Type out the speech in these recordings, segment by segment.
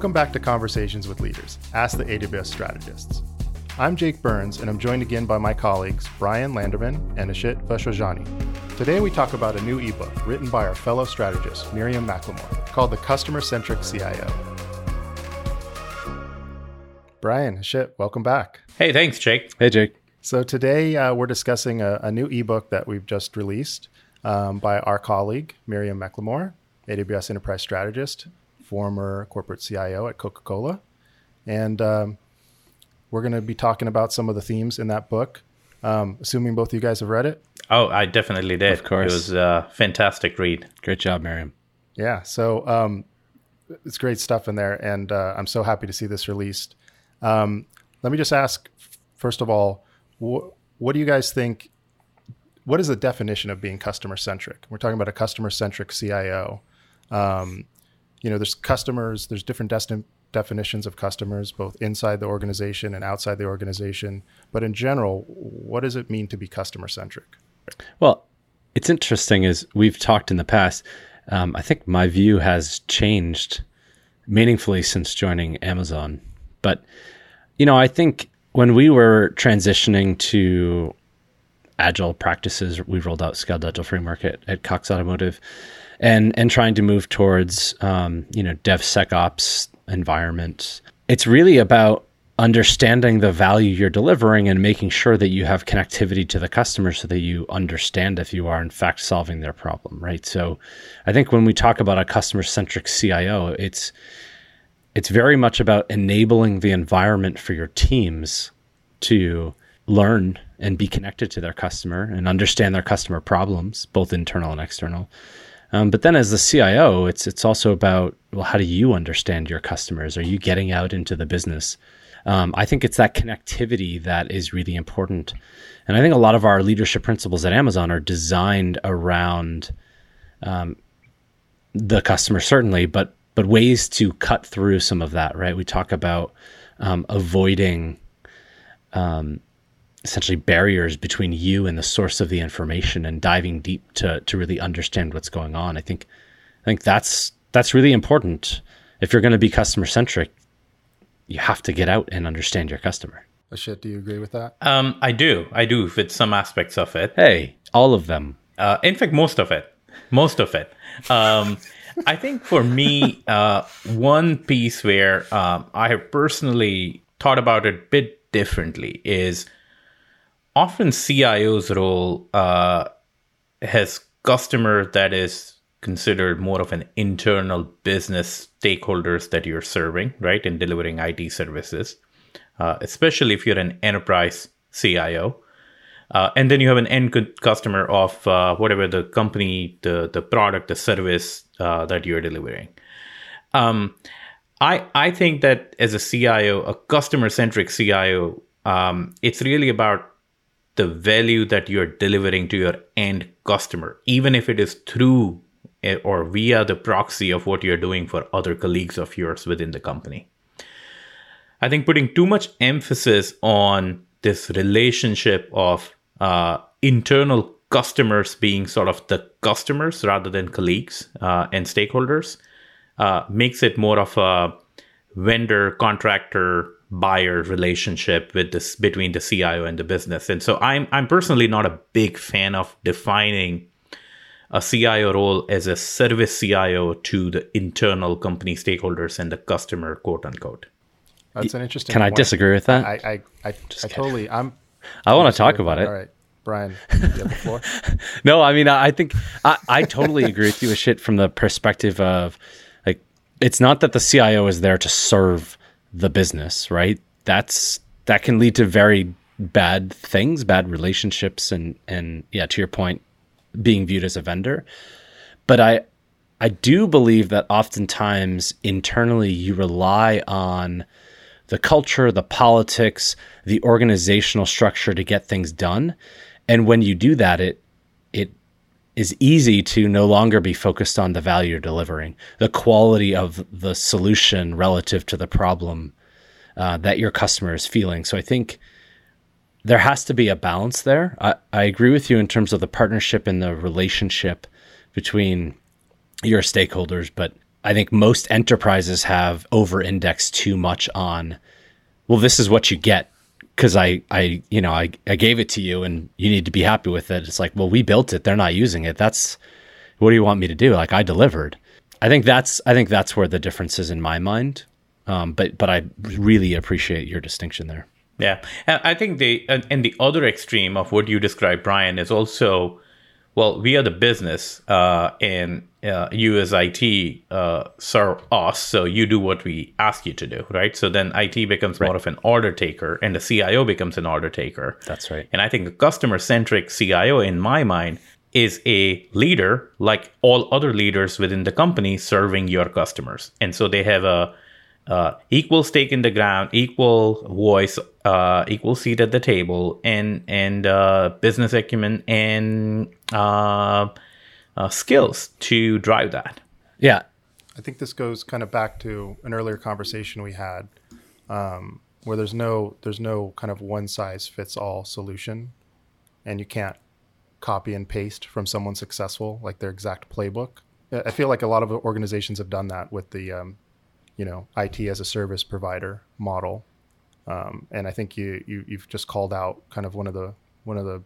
Welcome back to Conversations with Leaders, Ask the AWS Strategists. I'm Jake Burns, and I'm joined again by my colleagues Bryan Landerman and Ishit Vachhrajani. Today we talk about a new ebook written by our fellow strategist, Miriam McLemore, called The Customer Centric CIO. Bryan, Ishit, welcome back. Hey, thanks, Jake. Hey, Jake. So today uh, we're discussing a, a, new ebook that we've just released um, by our colleague, Miriam McLemore, AWS Enterprise Strategist, former corporate CIO at Coca Cola. And um, we're going to be talking about some of the themes in that book, um, assuming both of you guys have read it. Oh, I definitely did. Of course. It was a fantastic read. Great job, Miriam. Yeah. So um, it's great stuff in there. And uh, I'm so happy to see this released. Um, let me just ask, first of all, wh- what do you guys think? What is the definition of being customer centric? We're talking about a customer centric CIO. Um, you know, there's customers, there's different definitions of customers, both inside the organization and outside the organization. But in general, what does it mean to be customer centric? Well, it's interesting as we've talked in the past. Um, I think my view has changed meaningfully since joining Amazon. But, you know, I think when we were transitioning to agile practices, we rolled out Scaled Agile Framework at, at Cox Automotive and and trying to move towards um, you know DevSecOps environment. It's really about understanding the value you're delivering and making sure that you have connectivity to the customer so that you understand if you are in fact solving their problem, right? So I think when we talk about a customer centric CIO, it's it's very much about enabling the environment for your teams to learn and be connected to their customer and understand their customer problems, both internal and external, um, but then as the CIO, it's it's also about well, how do you understand your customers? Are you getting out into the business? Um, I think it's that connectivity that is really important, and I think a lot of our leadership principles at Amazon are designed around um, the customer, certainly, but but ways to cut through some of that. Right? We talk about um, avoiding um, essentially barriers between you and the source of the information and diving deep to to really understand what's going on. I think I think that's that's really important. If you're going to be customer centric, you have to get out and understand your customer. Ishit, do you agree with that? Um, I do. I do with some aspects of it. Hey, all of them. Uh, in fact, most of it. Most of it. Um, I think for me, uh, one piece where um, I have personally thought about it a bit differently is often CIO's role uh, has customer that is considered more of an internal business stakeholders that you're serving, right, in delivering IT services, uh, especially if you're an enterprise CIO. Uh, and then you have an end customer of uh, whatever the company, the the product, the service uh, that you're delivering. Um, I I think that as a CIO, a customer centric CIO, um, it's really about the value that you're delivering to your end customer, even if it is through eh, or via the proxy of what you're doing for other colleagues of yours within the company. I think putting too much emphasis on this relationship of uh, internal customers being sort of the customers rather than colleagues uh, and stakeholders uh, makes it more of a vendor contractor buyer relationship with this between the CIO and the business. And so I'm I'm personally not a big fan of defining a CIO role as a service CIO to the internal company stakeholders and the customer, quote unquote. That's an interesting. Can point. I disagree with that? I I, I, I totally. I'm. I want to talk about it. All right, Bryan, you have the floor. no, I mean, I think I, I totally agree with you Shit, from the perspective of like, it's not that the CIO is there to serve the business, right? That's that can lead to very bad things, bad relationships, and and yeah, to your point, being viewed as a vendor. But I I do believe that oftentimes internally you rely on the culture, the politics, the organizational structure to get things done. And when you do that, it it is easy to no longer be focused on the value you're delivering, the quality of the solution relative to the problem uh, that your customer is feeling. So I think there has to be a balance there. I, I agree with you in terms of the partnership and the relationship between your stakeholders, but I think most enterprises have over indexed too much on, well, this is what you get because I, I, you know, I, I gave it to you and you need to be happy with it. It's like, well, we built it. They're not using it. That's, what do you want me to do? Like I delivered. I think that's, I think that's where the difference is in my mind. Um, but, but I really appreciate your distinction there. Yeah. I think the, and the other extreme of what you described, Bryan, is also, well, we are the business, uh, and uh, you as IT uh, serve us, so you do what we ask you to do, right? So then IT becomes right. more of an order taker, and the CIO becomes an order taker. That's right. And I think a customer centric CIO, in my mind, is a leader like all other leaders within the company serving your customers, and so they have a uh, equal stake in the ground, equal voice, uh, equal seat at the table, and and uh, business acumen and uh, skills to drive that. Yeah, I think this goes kind of back to an earlier conversation we had, um, where there's no there's no kind of one size fits all solution, and you can't copy and paste from someone successful like their exact playbook. I feel like a lot of organizations have done that with the um, you know IT as a service provider model, um, and I think you, you you've just called out kind of one of the one of the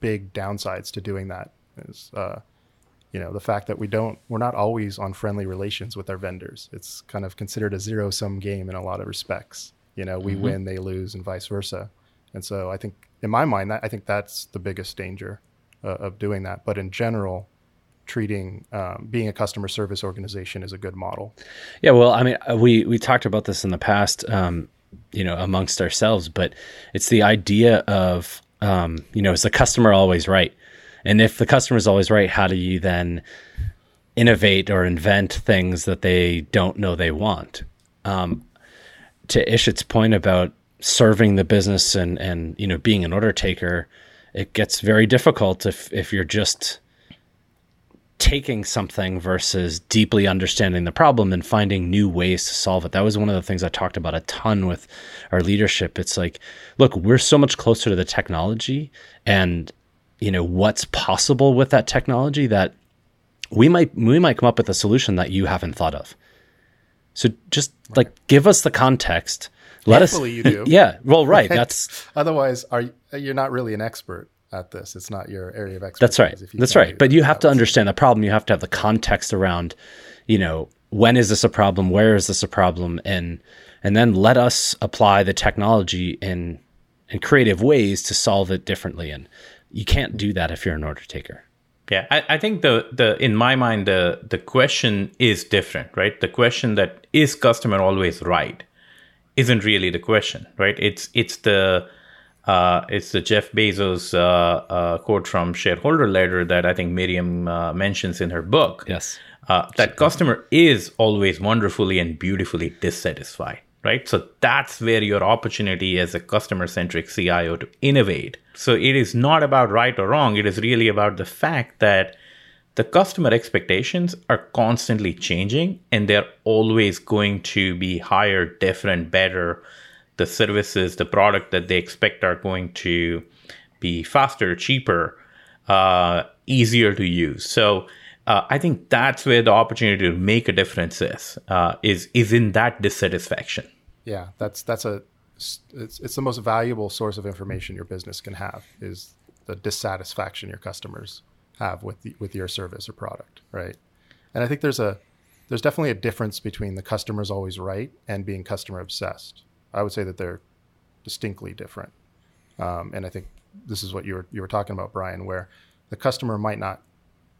big downsides to doing that is uh, you know the fact that we don't we're not always on friendly relations with our vendors. It's kind of considered a zero sum game in a lot of respects. You know, we mm-hmm. win, they lose, and vice versa. And so I think in my mind, that, I think that's the biggest danger uh, of doing that. But in general, treating um, being a customer service organization is a good model. Yeah, well, I mean, uh, we we talked about this in the past, um, you know, amongst ourselves, but it's the idea of um, you know, is the customer always right? And if the customer is always right, how do you then innovate or invent things that they don't know they want? Um, to Ishit's point about serving the business and and you know being an order taker, it gets very difficult if if you're just taking something versus deeply understanding the problem and finding new ways to solve it. That was one of the things I talked about a ton with our leadership. It's like, look, we're so much closer to the technology and you know what's possible with that technology that we might we might come up with a solution that you haven't thought of. So just right. like give us the context. Let Hopefully us. You do. yeah. Well, right. That's otherwise are you're not really an expert at this. It's not your area of expertise. That's right. That's right. But you have to understand the problem. You have to have the context around, you know, when is this a problem? Where is this a problem? And and then let us apply the technology in in creative ways to solve it differently. And you can't do that if you're an order taker. Yeah, I, I think the the in my mind the the question is different, right? The question that is customer always right isn't really the question, right? It's it's the uh, it's the Jeff Bezos uh, uh, quote from shareholder letter that I think Miriam uh, mentions in her book. Yes. Uh, that customer is always wonderfully and beautifully dissatisfied, right? So that's where your opportunity as a customer centric CIO to innovate. So it is not about right or wrong. It is really about the fact that the customer expectations are constantly changing and they're always going to be higher, different, better the services, the product that they expect are going to be faster, cheaper, uh, easier to use. So uh, I think that's where the opportunity to make a difference is uh, is is in that dissatisfaction. Yeah, that's that's a it's it's the most valuable source of information your business can have is the dissatisfaction your customers have with the, with your service or product, right? And I think there's a there's definitely a difference between the customer's always right and being customer obsessed. I would say that they're distinctly different. Um, and I think this is what you were you were talking about, Bryan, where the customer might not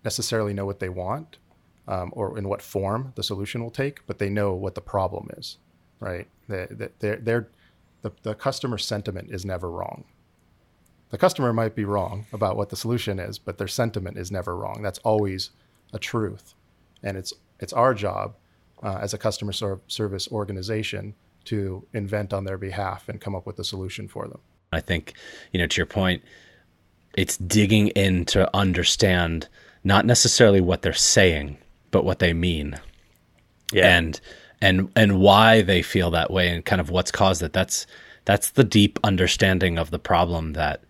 necessarily know what they want um, or in what form the solution will take, but they know what the problem is, right? They, they, they're, the, the customer sentiment is never wrong. The customer might be wrong about what the solution is, but their sentiment is never wrong. That's always a truth, and it's it's our job uh, as a customer service organization to invent on their behalf and come up with a solution for them. I think, you know, to your point, it's digging in to understand not necessarily what they're saying, but what they mean. Yeah. And and and why they feel that way and kind of what's caused it. That's that's the deep understanding of the problem that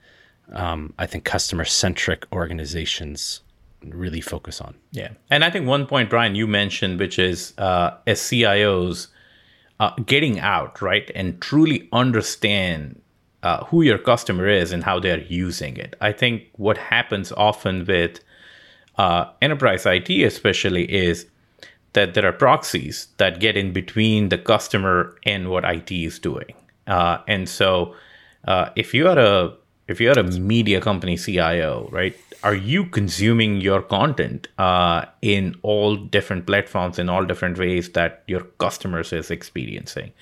um, I think customer centric organizations really focus on. Yeah. And I think one point, Bryan, you mentioned, which is uh, as CIOs, uh, getting out, right, and truly understand uh, who your customer is and how they're using it. I think what happens often with uh, enterprise IT, especially, is that there are proxies that get in between the customer and what IT is doing. Uh, and so, uh, if you are a if you're a media company CIO, right, are you consuming your content uh, in all different platforms in all different ways that your customers is experiencing?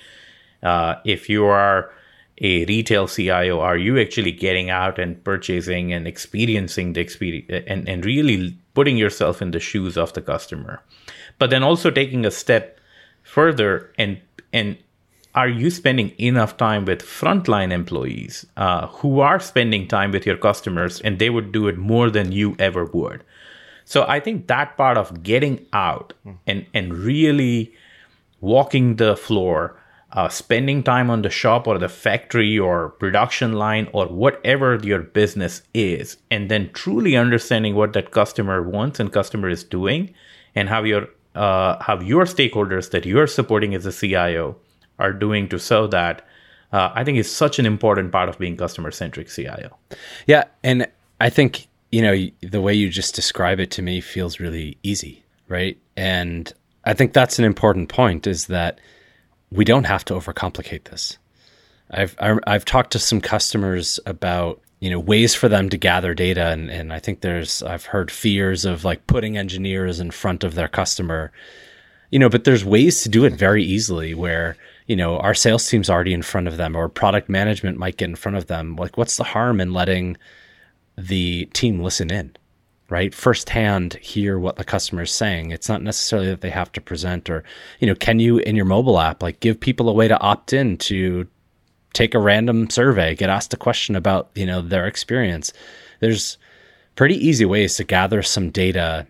Uh, if you are a retail CIO, are you actually getting out and purchasing and experiencing the experience and, and really putting yourself in the shoes of the customer? But then also taking a step further and and are you spending enough time with frontline employees uh, who are spending time with your customers and they would do it more than you ever would so i think that part of getting out and and really walking the floor uh, spending time on the shop or the factory or production line or whatever your business is and then truly understanding what that customer wants and customer is doing and how your uh, how your stakeholders that you're supporting as a cio are doing to serve that, uh, I think is such an important part of being customer centric CIO. Yeah, and I think you know the way you just describe it to me feels really easy, right? And I think that's an important point is that we don't have to overcomplicate this. I've I've talked to some customers about you know ways for them to gather data and, and I think there's I've heard fears of like putting engineers in front of their customer you know but there's ways to do it very easily where you know, our sales team's already in front of them or product management might get in front of them. Like, what's the harm in letting the team listen in, right? Firsthand, hear what the customer is saying. It's not necessarily that they have to present or, you know, can you in your mobile app, like give people a way to opt in to take a random survey, get asked a question about, you know, their experience. There's pretty easy ways to gather some data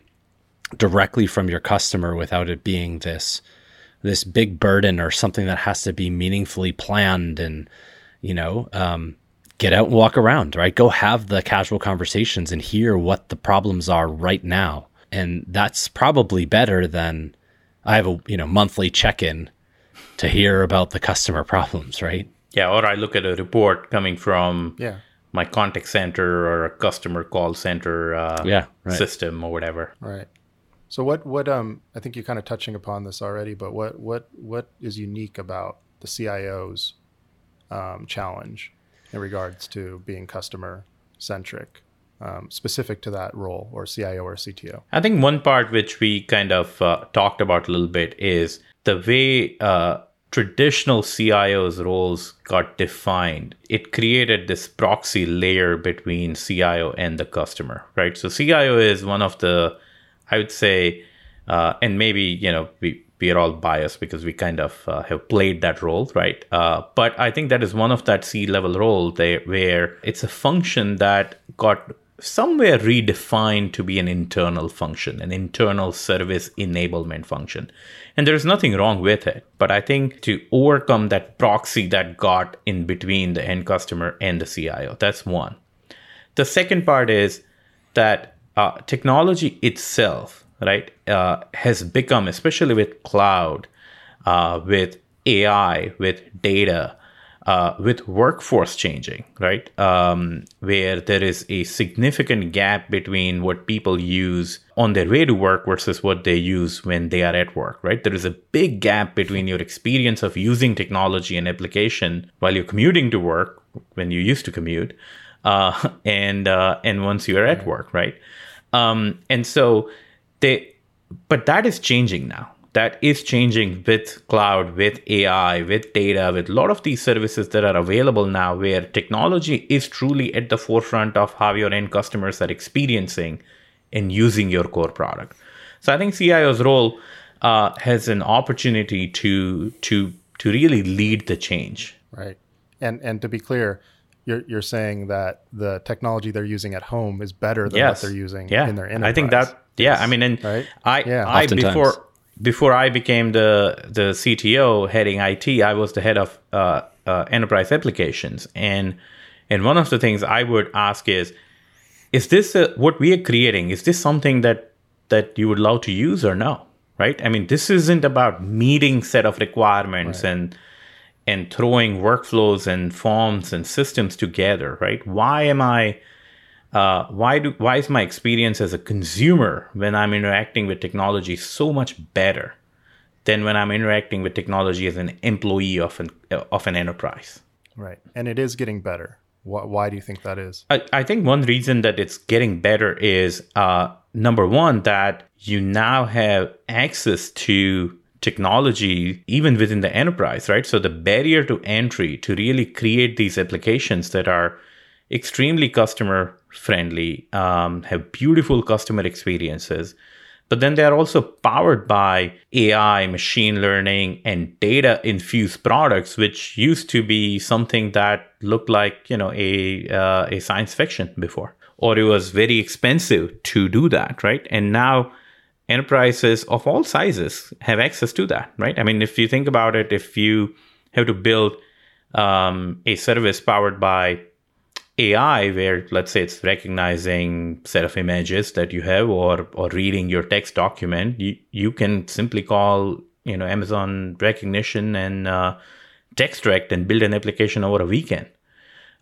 directly from your customer without it being this this big burden or something that has to be meaningfully planned and you know um, get out and walk around right? Go have the casual conversations and hear what the problems are right now. And that's probably better than i have a you know monthly check-in to hear about the customer problems right? Yeah or i look at a report coming from yeah. my contact center or a customer call center uh, yeah, right. system or whatever. Right. So what what um I think you're kind of touching upon this already, but what what what is unique about the CIO's um, challenge in regards to being customer centric, um, specific to that role or CIO or CTO? I think one part which we kind of uh, talked about a little bit is the way uh, traditional CIO's roles got defined. It created this proxy layer between CIO and the customer, right? So CIO is one of the I would say, uh, and maybe you know we we are all biased because we kind of uh, have played that role, right? Uh, but I think that is one of that C level role there where it's a function that got somewhere redefined to be an internal function, an internal service enablement function. And there's nothing wrong with it. But I think to overcome that proxy that got in between the end customer and the CIO, that's one. The second part is that uh, technology itself, right, uh, has become, especially with cloud, uh, with AI, with data, uh, with workforce changing, right, um, where there is a significant gap between what people use on their way to work versus what they use when they are at work, right? There is a big gap between your experience of using technology and application while you're commuting to work, when you used to commute, uh, and uh, and once you're at work, right? Um, and so they, but that is changing now. That is changing with cloud, with AI, with data, with a lot of these services that are available now, where technology is truly at the forefront of how your end customers are experiencing and using your core product. So I think CIO's role uh, has an opportunity to to to really lead the change. Right, and and to be clear, you're you're saying that the technology they're using at home is better than yes. what they're using yeah. in their enterprise. I think that yeah, I mean and right? I yeah. I Oftentimes. before before I became the the CTO heading IT, I was the head of uh, uh, enterprise applications and and one of the things I would ask is is this a, what we are creating? Is this something that that you would love to use or no? Right? I mean, this isn't about meeting set of requirements right. and and throwing workflows and forms and systems together, right? Why am I uh, why do why is my experience as a consumer when I'm interacting with technology so much better than when I'm interacting with technology as an employee of an of an enterprise? Right, and it is getting better. Why, why do you think that is? I, I think one reason that it's getting better is uh, number one that you now have access to technology even within the enterprise, right? So the barrier to entry to really create these applications that are extremely customer friendly, um, have beautiful customer experiences, but then they are also powered by AI, machine learning, and data infused products, which used to be something that looked like you know a uh, a science fiction before, or it was very expensive to do that, right? And now enterprises of all sizes have access to that, right? I mean, if you think about it, if you have to build um, a service powered by AI, where let's say it's recognizing set of images that you have, or or reading your text document, you you can simply call you know Amazon Rekognition and uh, Textract and build an application over a weekend,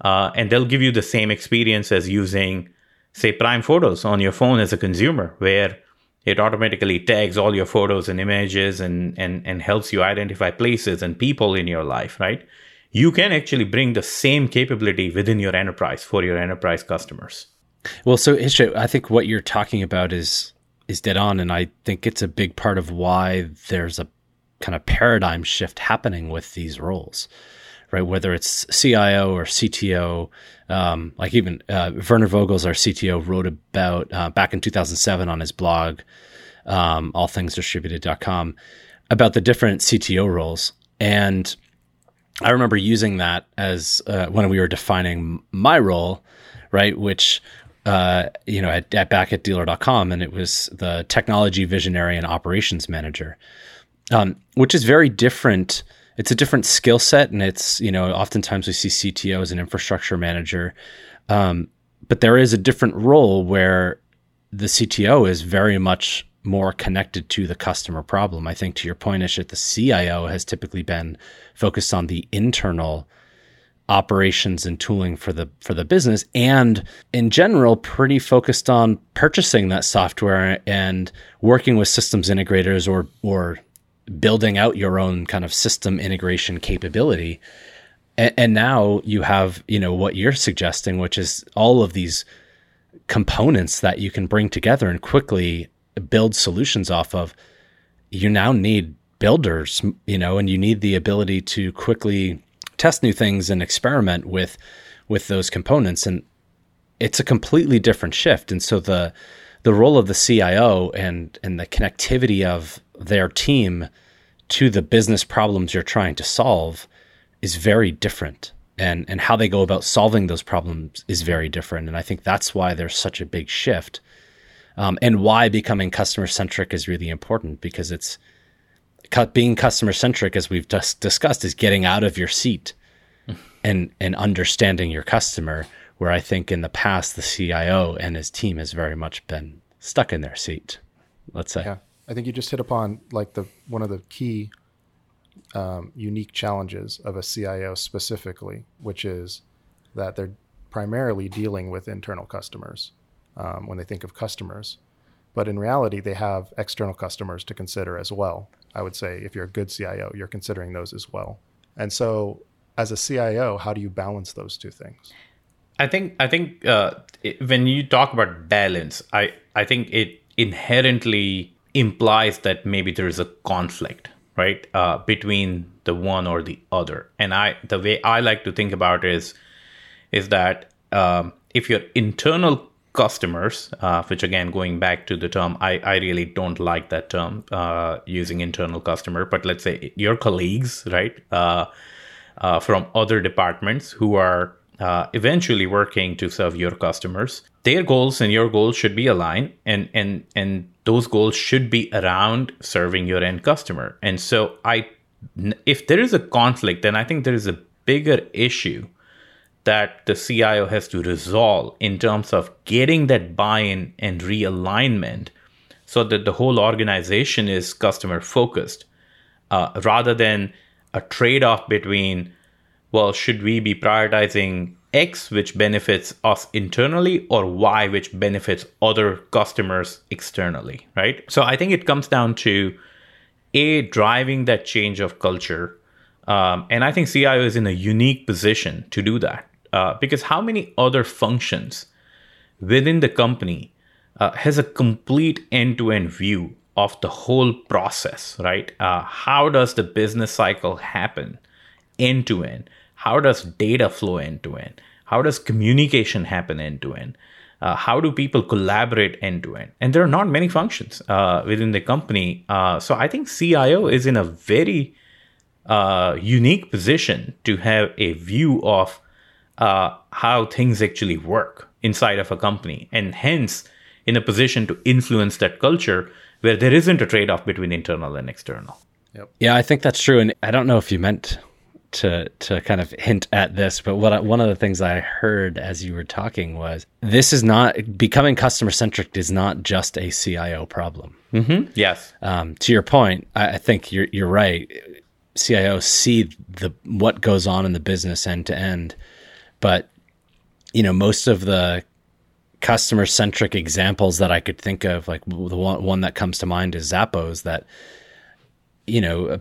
uh, and they'll give you the same experience as using say Prime Photos on your phone as a consumer, where it automatically tags all your photos and images and, and, and helps you identify places and people in your life, right? You can actually bring the same capability within your enterprise for your enterprise customers. Well, so Ishit, I think what you're talking about is is dead on, and I think it's a big part of why there's a kind of paradigm shift happening with these roles, right? Whether it's CIO or CTO, um, like even uh, Werner Vogels, our CTO, wrote about uh, back in 2007 on his blog, um, allthingsdistributed.com, about the different CTO roles. And I remember using that as uh, when we were defining my role, right? Which, uh, you know, at, at, back at dealer.com, and it was the technology visionary and operations manager, um, which is very different it's a different skill set, and it's you know oftentimes we see CTO as an infrastructure manager, um, but there is a different role where the CTO is very much more connected to the customer problem. I think to your point, Ishit, the CIO has typically been focused on the internal operations and tooling for the for the business and in general pretty focused on purchasing that software and working with systems integrators or or building out your own kind of system integration capability. And, and now you have, you know, what you're suggesting, which is all of these components that you can bring together and quickly build solutions off of. You now need builders, you know, and you need the ability to quickly test new things and experiment with with those components and it's a completely different shift and so the the role of the CIO and and the connectivity of their team to the business problems you're trying to solve is very different. And and how they go about solving those problems is very different. And i think that's why there's such a big shift um, and why becoming customer centric is really important because it's being customer centric as we've just discussed is getting out of your seat and and understanding your customer where i think in the past the cio and his team has very much been stuck in their seat let's say. Yeah I think you just hit upon like the one of the key um, unique challenges of a CIO specifically, which is that they're primarily dealing with internal customers um, when they think of customers. But in reality, they have external customers to consider as well. I would say if you're a good CIO, you're considering those as well. And so, as a CIO, how do you balance those two things? I think I think uh, it, when you talk about balance, I I think it inherently implies that maybe there is a conflict right uh, between the one or the other. And i the way i like to think about is is that um, if your internal customers uh, which again going back to the term i, I really don't like that term uh, using internal customer but let's say your colleagues right uh, uh, from other departments who are uh, eventually working to serve your customers. Their goals and your goals should be aligned and and and those goals should be around serving your end customer. And so i if there is a conflict then i think there is a bigger issue that the CIO has to resolve in terms of getting that buy in and realignment so that the whole organization is customer focused uh, rather than a trade off between, well, should we be prioritizing X, which benefits us internally, or Y, which benefits other customers externally, right? So I think it comes down to A, driving that change of culture. Um, and I think CIO is in a unique position to do that uh, because how many other functions within the company uh, has a complete end to end view of the whole process, right? Uh, how does the business cycle happen end to end? How does data flow end to end? How does communication happen end to end? How do people collaborate end to end? And there are not many functions uh, within the company. Uh, so I think CIO is in a very uh, unique position to have a view of uh, how things actually work inside of a company, and hence in a position to influence that culture where there isn't a trade off between internal and external. Yep. Yeah, I think that's true. And I don't know if you meant to to kind of hint at this, but what I, one of the things I heard as you were talking was this is not becoming customer centric is not just a CIO problem. Mm-hmm. Yes. Um, to your point, I, I think you're you're right. CIOs see the what goes on in the business end to end, but you know most of the customer centric examples that I could think of, like the one, one that comes to mind is Zappos, that, you know, uh,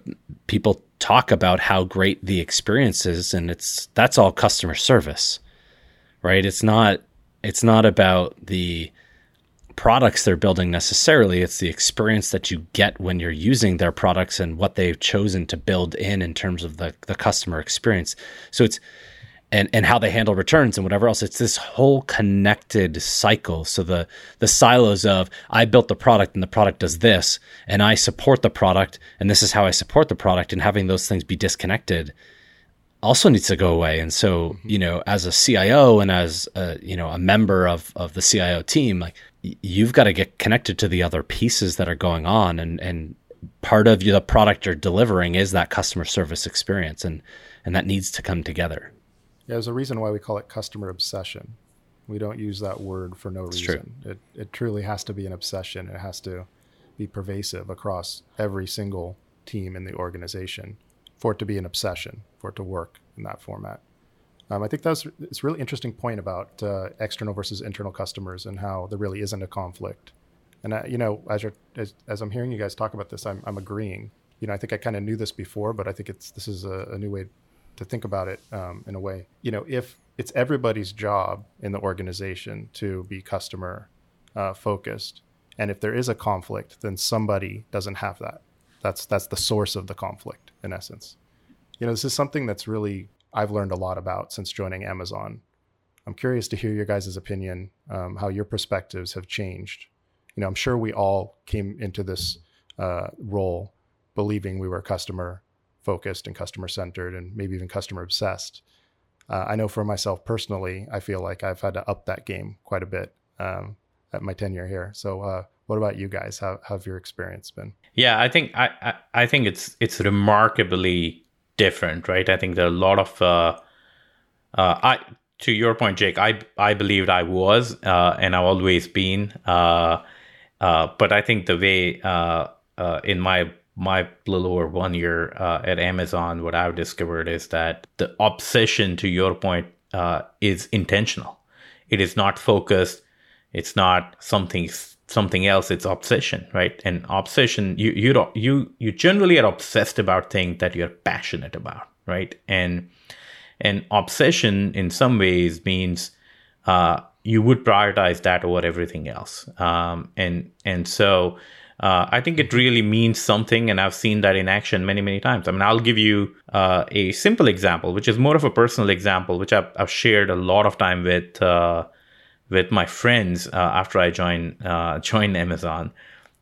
people talk about how great the experience is and it's, that's all customer service, right? It's not, it's not about the products they're building necessarily. It's the experience that you get when you're using their products and what they've chosen to build in, in terms of the, the customer experience. So it's, and and how they handle returns and whatever else. It's this whole connected cycle. So the the silos of I built the product and the product does this, and I support the product, and this is how I support the product, and having those things be disconnected also needs to go away. And so, mm-hmm. you know, as a CIO and as a, you know a member of of the CIO team, like you've got to get connected to the other pieces that are going on, and and part of the product you're delivering is that customer service experience, and and that needs to come together. Yeah, there's a reason why we call it customer obsession. We don't use that word for no reason. It it truly has to be an obsession. It has to be pervasive across every single team in the organization for it to be an obsession, for it to work in that format. Um, I think that's it's a really interesting point about uh, external versus internal customers and how there really isn't a conflict. And uh, you know, as, you as, as I'm hearing you guys talk about this, I'm I'm agreeing. You know, I think I kind of knew this before, but I think it's this is a, a new way to think about it um, in a way. You know, if it's everybody's job in the organization to be customer uh, focused, and if there is a conflict, then somebody doesn't have that. That's that's the source of the conflict in essence. You know, this is something that's really I've learned a lot about since joining Amazon. I'm curious to hear your guys' opinion, um, how your perspectives have changed. You know, I'm sure we all came into this uh, role believing we were customer focused and customer centered and maybe even customer obsessed. Uh, I know for myself personally, I feel like I've had to up that game quite a bit um, at my tenure here. So, uh, what about you guys? How, have your experience been? Yeah, I think I, I, I think it's it's remarkably different, right? I think there are a lot of uh, uh, I to your point, Jake. I I believed I was, uh, and I've always been. Uh, but I think the way in my my little over one year uh, at Amazon, what I've discovered is that the obsession, to your point, uh, is intentional. It is not focused. It's not something something else. It's obsession, right? And obsession, you you you you generally are obsessed about things that you're passionate about, right? And and obsession, in some ways, means uh, you would prioritize that over everything else. Um, and and so uh, I think it really means something, and I've seen that in action many, many times. I mean, I'll give you uh, a simple example, which is more of a personal example, which I've, I've shared a lot of time with uh, with my friends uh, after I joined uh, joined Amazon.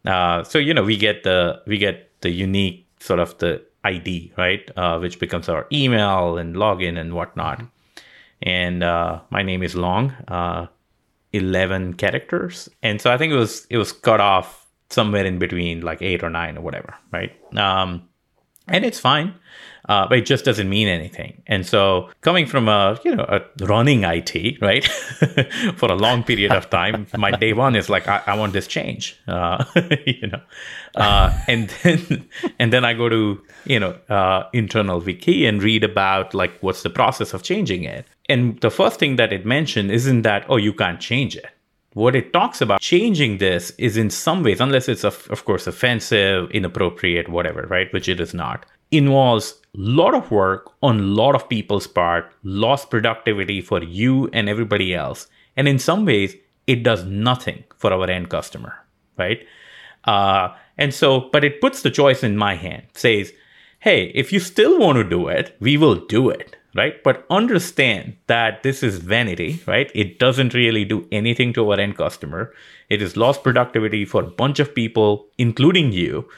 Uh, so you know, we get the we get the unique sort of the ID, right, which becomes our email and login and whatnot. And my name is long, eleven characters, and so I think it was it was cut off somewhere in between like eight or nine or whatever, right? Um, and it's fine uh, but it just doesn't mean anything. And so, coming from a you know a running IT right for a long period of time, my day one is like I, I want this change, uh, you know, uh, and then and then I go to you know uh, internal wiki and read about like what's the process of changing it. And the first thing that it mentioned isn't that oh you can't change it what it talks about changing this is in some ways unless it's of, of course offensive inappropriate whatever right which it is not involves a lot of work on a lot of people's part, lost productivity for you and everybody else. And in some ways, it does nothing for our end customer, right? Uh, and so, but it puts the choice in my hand, says, hey, if you still want to do it, we will do it, right? But understand that this is vanity, right? It doesn't really do anything to our end customer. It is lost productivity for a bunch of people, including you.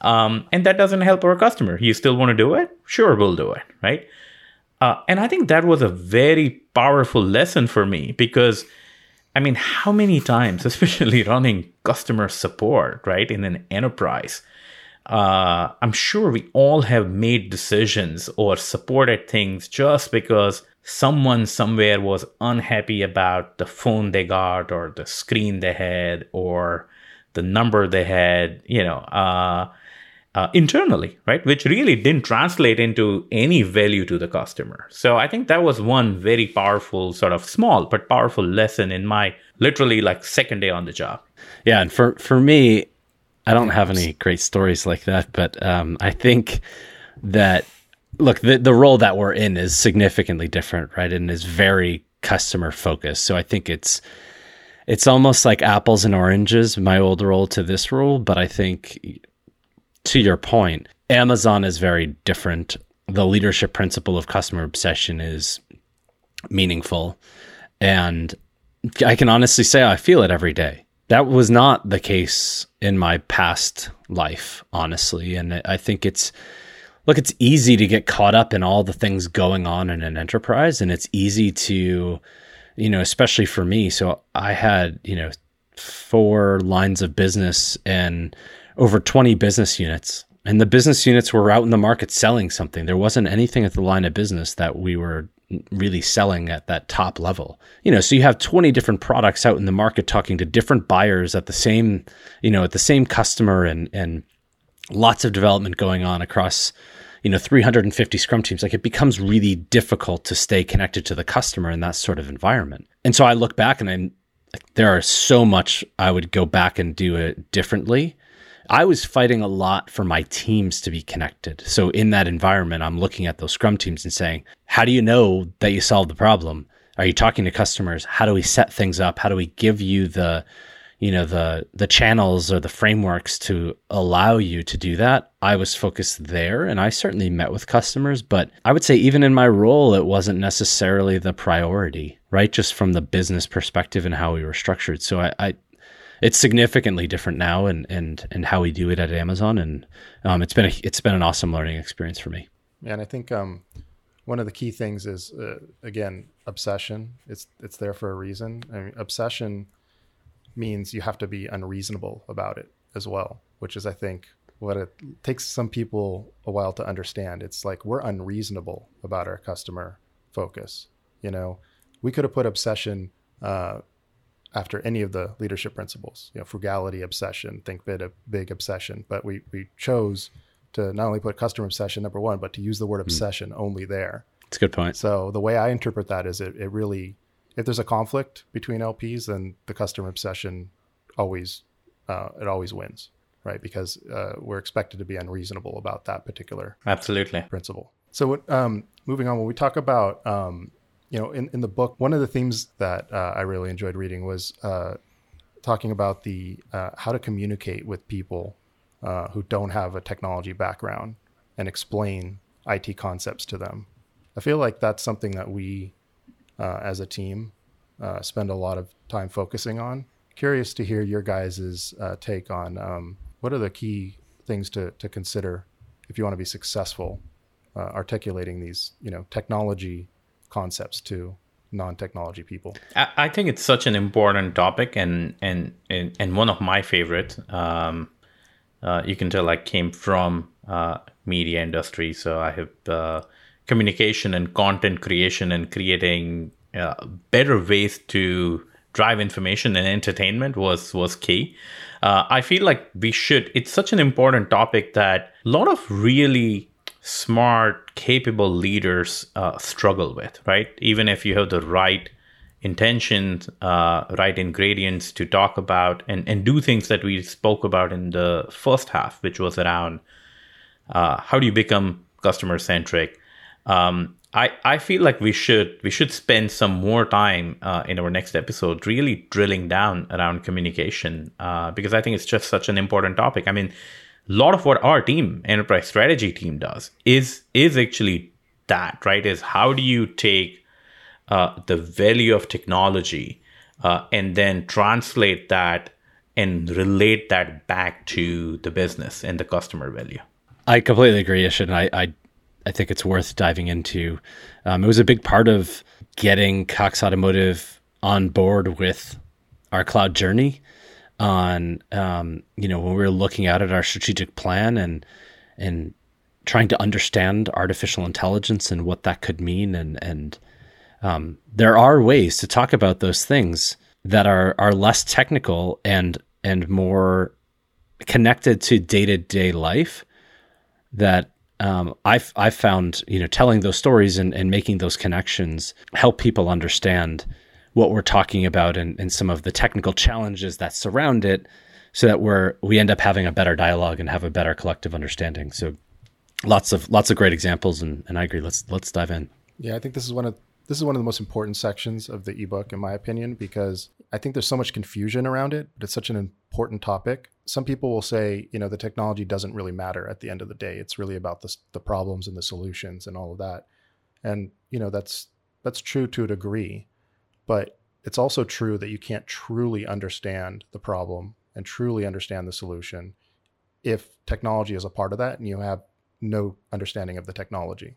Um, and that doesn't help our customer. You still want to do it? Sure, we'll do it, right? Uh, and I think that was a very powerful lesson for me because, I mean, how many times, especially running customer support, right, in an enterprise, uh, I'm sure we all have made decisions or supported things just because someone somewhere was unhappy about the phone they got or the screen they had or the number they had, you know. Uh, uh, internally, right? Which really didn't translate into any value to the customer. So I think that was one very powerful, sort of small but powerful lesson in my literally like second day on the job. Yeah, and for for me, I don't have any great stories like that, but um, I think that look the the role that we're in is significantly different, right? And is very customer focused. So I think it's it's almost like apples and oranges, my old role to this role, but I think to your point, Amazon is very different. The leadership principle of customer obsession is meaningful. And I can honestly say I feel it every day. That was not the case in my past life, honestly. And I think it's, look, it's easy to get caught up in all the things going on in an enterprise. And it's easy to, you know, especially for me. So I had, you know, four lines of business and over 20 business units. And the business units were out in the market selling something. There wasn't anything at the line of business that we were really selling at that top level. You know, so you have 20 different products out in the market talking to different buyers at the same, you know, at the same customer and and lots of development going on across you know 350 scrum teams. Like it becomes really difficult to stay connected to the customer in that sort of environment. And so i look back and i'm there are so much i would go back and do it differently I was fighting a lot for my teams to be connected. So in that environment, I'm looking at those scrum teams and saying, how do you know that you solved the problem? Are you talking to customers? How do we set things up? How do we give you the, you know, the the channels or the frameworks to allow you to do that? I was focused there and I certainly met with customers, but I would say even in my role, it wasn't necessarily the priority, right? Just from the business perspective and how we were structured. So I, I it's significantly different now and and and how we do it at Amazon and um, it's been a, it's been an awesome learning experience for me. Yeah, and I think um, one of the key things is uh, again obsession. It's it's there for a reason. I mean, obsession means you have to be unreasonable about it as well, which is I think what it takes some people a while to understand. It's like we're unreasonable about our customer focus. You know, we could have put obsession uh, after any of the leadership principles, you know, frugality, obsession, think big, big obsession. But we, we chose to not only put customer obsession number one, but to use the word hmm. obsession mm. only there. It's a good point. So the way I interpret that is it, it really, if there's a conflict between LPs, then the customer obsession always, uh, it always wins, right? Because uh, we're expected to be unreasonable about that particular absolutely principle. So um, moving on, when we talk about um, you know, in, in the book, one of the themes that uh, I really enjoyed reading was uh, talking about the uh, how to communicate with people uh, who don't have a technology background and explain IT concepts to them. I feel like that's something that we, uh, as a team, uh, spend a lot of time focusing on. Curious to hear your guys' take on um, what are the key things to, to consider if you want to be successful articulating these, you know, technology concepts to non-technology people. I, think it's such an important topic and and and, one of my favorite. Um, uh, you can tell I came from uh, media industry, so I have uh, communication and content creation and creating uh, better ways to drive information and entertainment was was key. Uh, I feel like we should. It's such an important topic that a lot of really smart, capable leaders uh, struggle with. Right, even if you have the right intentions, uh, right ingredients to talk about and, and do things that we spoke about in the first half, which was around uh, how do you become customer centric. Um, I, I feel like we should we should spend some more time uh, in our next episode really drilling down around communication uh, because I think it's just such an important topic. I mean, lot of what our team, enterprise strategy team, does is is actually that right. Is how do you take uh, the value of technology uh, and then translate that and relate that back to the business and the customer value. I completely agree, Ishit. I, I, I think it's worth diving into. Um, it was a big part of getting Cox Automotive on board with our cloud journey. On um, you know when we were looking out at our strategic plan and and trying to understand artificial intelligence and what that could mean and and um, there are ways to talk about those things that are are less technical and and more connected to day to day life. That um, I've I've found you know telling those stories and, and making those connections help people understand what we're talking about and, and some of the technical challenges that surround it, so that we're we end up having a better dialogue and have a better collective understanding. So lots of lots of great examples and, and I agree. Let's let's dive in. Yeah, I think this is one of this is one of the most important sections of the ebook, in my opinion, because I think there's so much confusion around it, but it's such an important topic. Some people will say, you know, the technology doesn't really matter at the end of the day. It's really about the, the problems and the solutions and all of that. And, you know, that's that's true to a degree, but it's also true that you can't truly understand the problem and truly understand the solution if technology is a part of that and you have no understanding of the technology.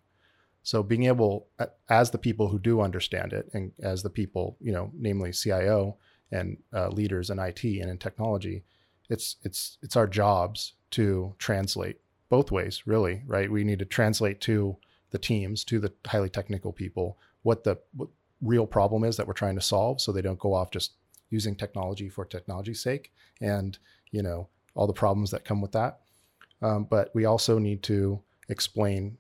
So being able, as the people who do understand it, and as the people, you know, namely CIO and uh, leaders in IT and in technology, it's it's it's our jobs to translate both ways, really, right? We need to translate to the teams, to the highly technical people, what the what real problem is that we're trying to solve, so they don't go off just using technology for technology's sake, and you know all the problems that come with that. Um, but we also need to explain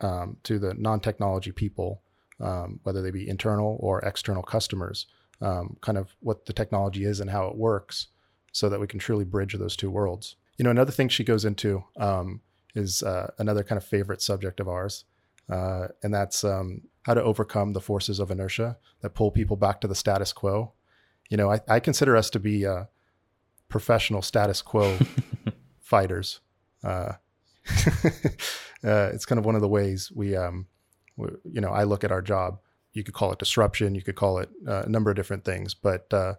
um, to the non-technology people, um, whether they be internal or external customers, um, kind of what the technology is and how it works, so that we can truly bridge those two worlds. You know, another thing she goes into um, is uh, another kind of favorite subject of ours, uh, and that's um, how to overcome the forces of inertia that pull people back to the status quo. You know, I, I consider us to be uh, professional status quo fighters. Uh, uh, it's kind of one of the ways we, um, we, you know, I look at our job. You could call it disruption. You could call it uh, a number of different things. But uh,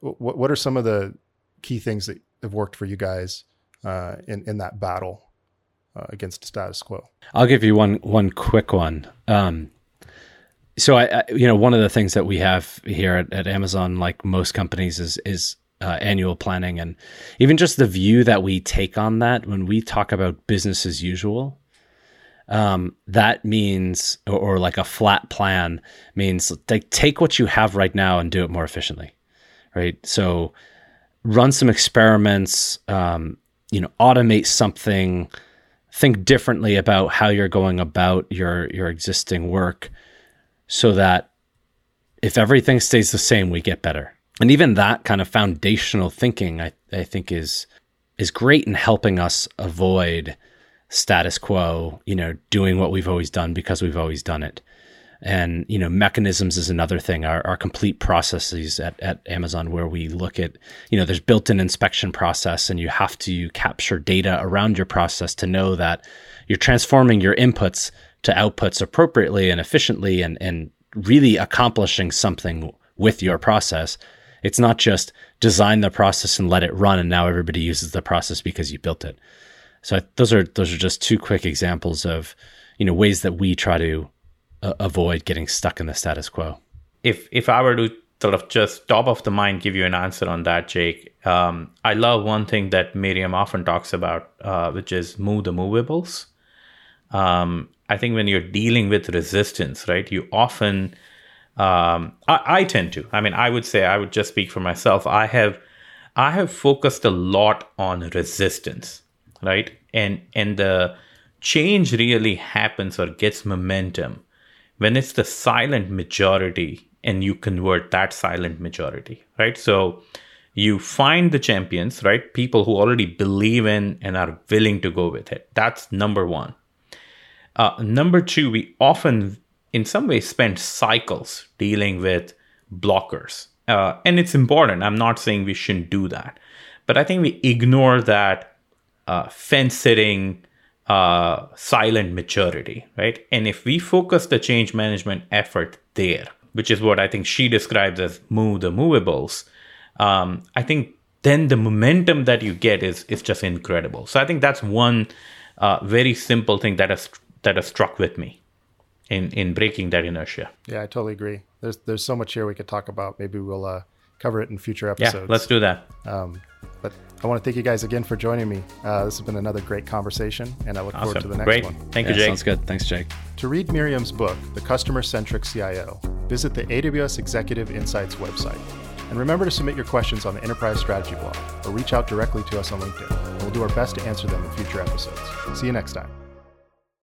what what are some of the key things that have worked for you guys uh, in in that battle uh, against the status quo? I'll give you one one quick one. Um, so I, I, you know, one of the things that we have here at, at Amazon, like most companies, is is uh, annual planning and even just the view that we take on that when we talk about business as usual um, that means or, or, like a flat plan means like take what you have right now and do it more efficiently right so run some experiments um, you know automate something think differently about how you're going about your your existing work so that if everything stays the same we get better. And even that kind of foundational thinking I, I think is is great in helping us avoid status quo you know doing what we've always done because we've always done it and you know mechanisms is another thing our, our complete processes at, at amazon where we look at you know there's built-in inspection process and you have to capture data around your process to know that you're transforming your inputs to outputs appropriately and efficiently and and really accomplishing something with your process it's not just design the process and let it run, and now everybody uses the process because you built it. So those are those are just two quick examples of you know ways that we try to avoid getting stuck in the status quo. If if I were to sort of just top of the mind give you an answer on that, Jake, um, I love one thing that Miriam often talks about, uh, which is move the movables. Um, I think when you're dealing with resistance, right, you often, um, I, I tend to, I mean, I would say, I would just speak for myself. I have, I have focused a lot on resistance, right, and and the change really happens or gets momentum when it's the silent majority and you convert that silent majority, right? So you find the champions, right? People who already believe in and are willing to go with it. That's number one. Uh, number two, we often, in some ways, spend cycles dealing with blockers. Uh, and it's important. I'm not saying we shouldn't do that. But I think we ignore that uh, fence sitting, uh, silent maturity, right? And if we focus the change management effort there, which is what I think she describes as move the movables, um, I think then the momentum that you get is is just incredible. So I think that's one uh, very simple thing that has that has struck with me in in breaking that inertia. Yeah, I totally agree. There's there's so much here we could talk about. Maybe we'll uh, cover it in future episodes. Yeah, let's do that. Um, but I want to thank you guys again for joining me. Uh, this has been another great conversation, and I look Awesome. forward to the next Great. one. Thank Yeah, you, Jake. sounds good. Thanks, Jake. To read Miriam's book, The Customer Centric CIO, visit the AWS Executive Insights website. And remember to submit your questions on the Enterprise Strategy blog or reach out directly to us on LinkedIn, and we'll do our best to answer them in future episodes. See you next time.